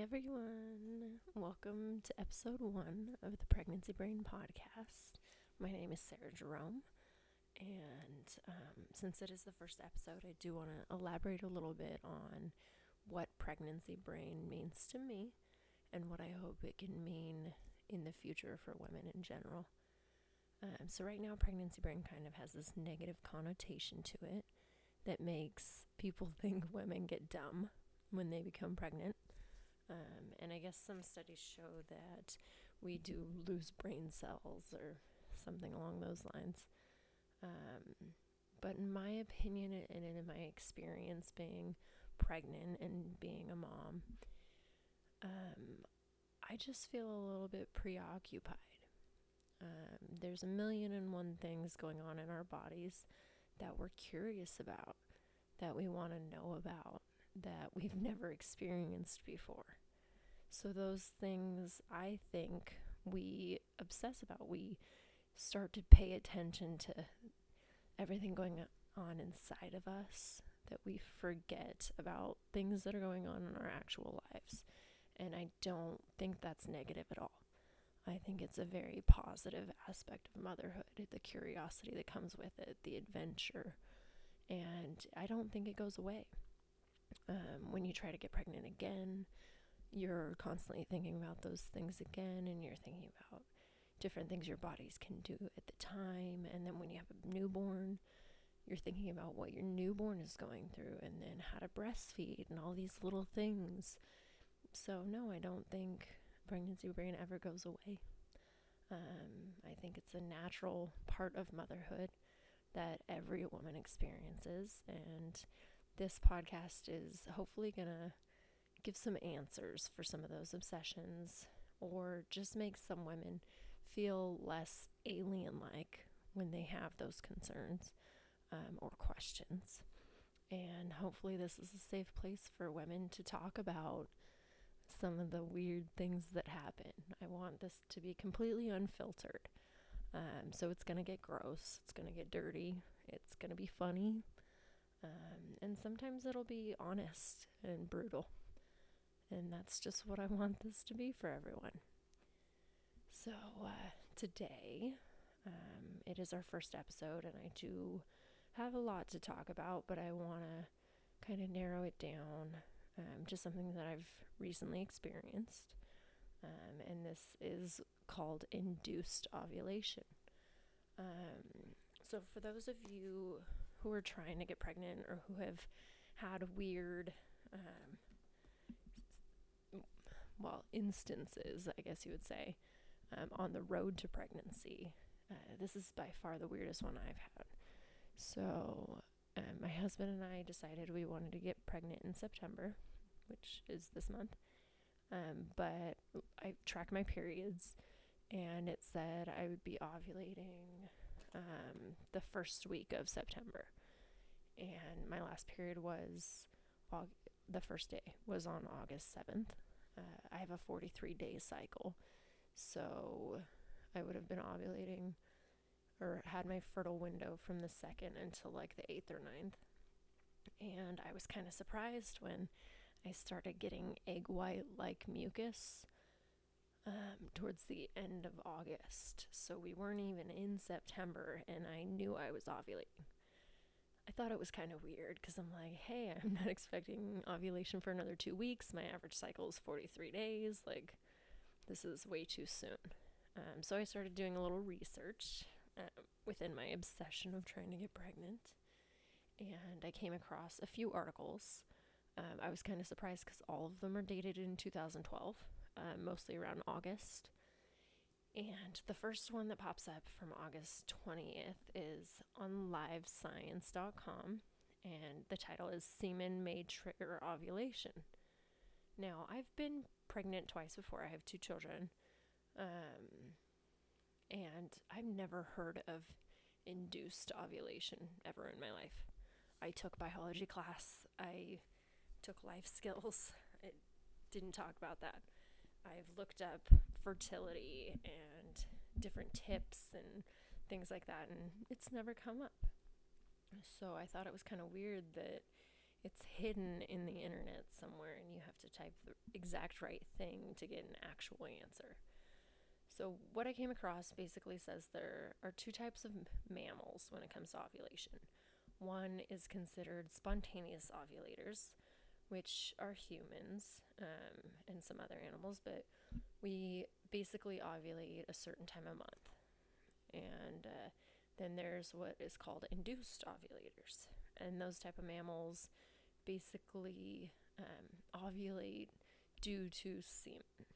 everyone. Welcome to episode one of the Pregnancy Brain podcast. My name is Sarah Jerome, and um, since it is the first episode, I do want to elaborate a little bit on what pregnancy brain means to me and what I hope it can mean in the future for women in general. Um, so, right now, pregnancy brain kind of has this negative connotation to it that makes people think women get dumb when they become pregnant. Um, and I guess some studies show that we do lose brain cells or something along those lines. Um, but in my opinion and in my experience being pregnant and being a mom, um, I just feel a little bit preoccupied. Um, there's a million and one things going on in our bodies that we're curious about, that we want to know about, that we've never experienced before. So, those things I think we obsess about. We start to pay attention to everything going on inside of us that we forget about things that are going on in our actual lives. And I don't think that's negative at all. I think it's a very positive aspect of motherhood, the curiosity that comes with it, the adventure. And I don't think it goes away. Um, when you try to get pregnant again, you're constantly thinking about those things again, and you're thinking about different things your bodies can do at the time. And then when you have a newborn, you're thinking about what your newborn is going through and then how to breastfeed and all these little things. So, no, I don't think pregnancy brain ever goes away. Um, I think it's a natural part of motherhood that every woman experiences. And this podcast is hopefully going to give some answers for some of those obsessions or just make some women feel less alien like when they have those concerns um, or questions. And hopefully, this is a safe place for women to talk about some of the weird things that happen. I want this to be completely unfiltered. Um, so it's going to get gross, it's going to get dirty, it's going to be funny, um, and sometimes it'll be honest and brutal. And that's just what I want this to be for everyone. So uh, today, um, it is our first episode, and I do have a lot to talk about, but I want to kind of narrow it down um, to something that I've recently experienced. Um, and this is called induced ovulation. Um, so, for those of you who are trying to get pregnant or who have had weird um, well, instances, I guess you would say, um, on the road to pregnancy. Uh, this is by far the weirdest one I've had. So, um, my husband and I decided we wanted to get pregnant in September, which is this month. Um, but I tracked my periods, and it said I would be ovulating um, the first week of September. And my last period was Aug- the first day was on August 7th uh, I have a 43 day cycle. So I would have been ovulating or had my fertile window from the second until like the eighth or ninth. And I was kind of surprised when I started getting egg white like mucus um, towards the end of August. So we weren't even in September, and I knew I was ovulating. I thought it was kind of weird because I'm like, hey, I'm not expecting ovulation for another two weeks. My average cycle is 43 days. Like, this is way too soon. Um, so I started doing a little research uh, within my obsession of trying to get pregnant. And I came across a few articles. Um, I was kind of surprised because all of them are dated in 2012, uh, mostly around August. And the first one that pops up from August 20th is on livescience.com, and the title is Semen May Trigger Ovulation. Now, I've been pregnant twice before, I have two children, um, and I've never heard of induced ovulation ever in my life. I took biology class, I took life skills, it didn't talk about that. I've looked up fertility and different tips and things like that, and it's never come up. So I thought it was kind of weird that it's hidden in the internet somewhere and you have to type the exact right thing to get an actual answer. So, what I came across basically says there are two types of mammals when it comes to ovulation. One is considered spontaneous ovulators, which are humans um, and some other animals, but we basically ovulate a certain time of month. And uh, then there's what is called induced ovulators, and those type of mammals basically um, ovulate due to semen.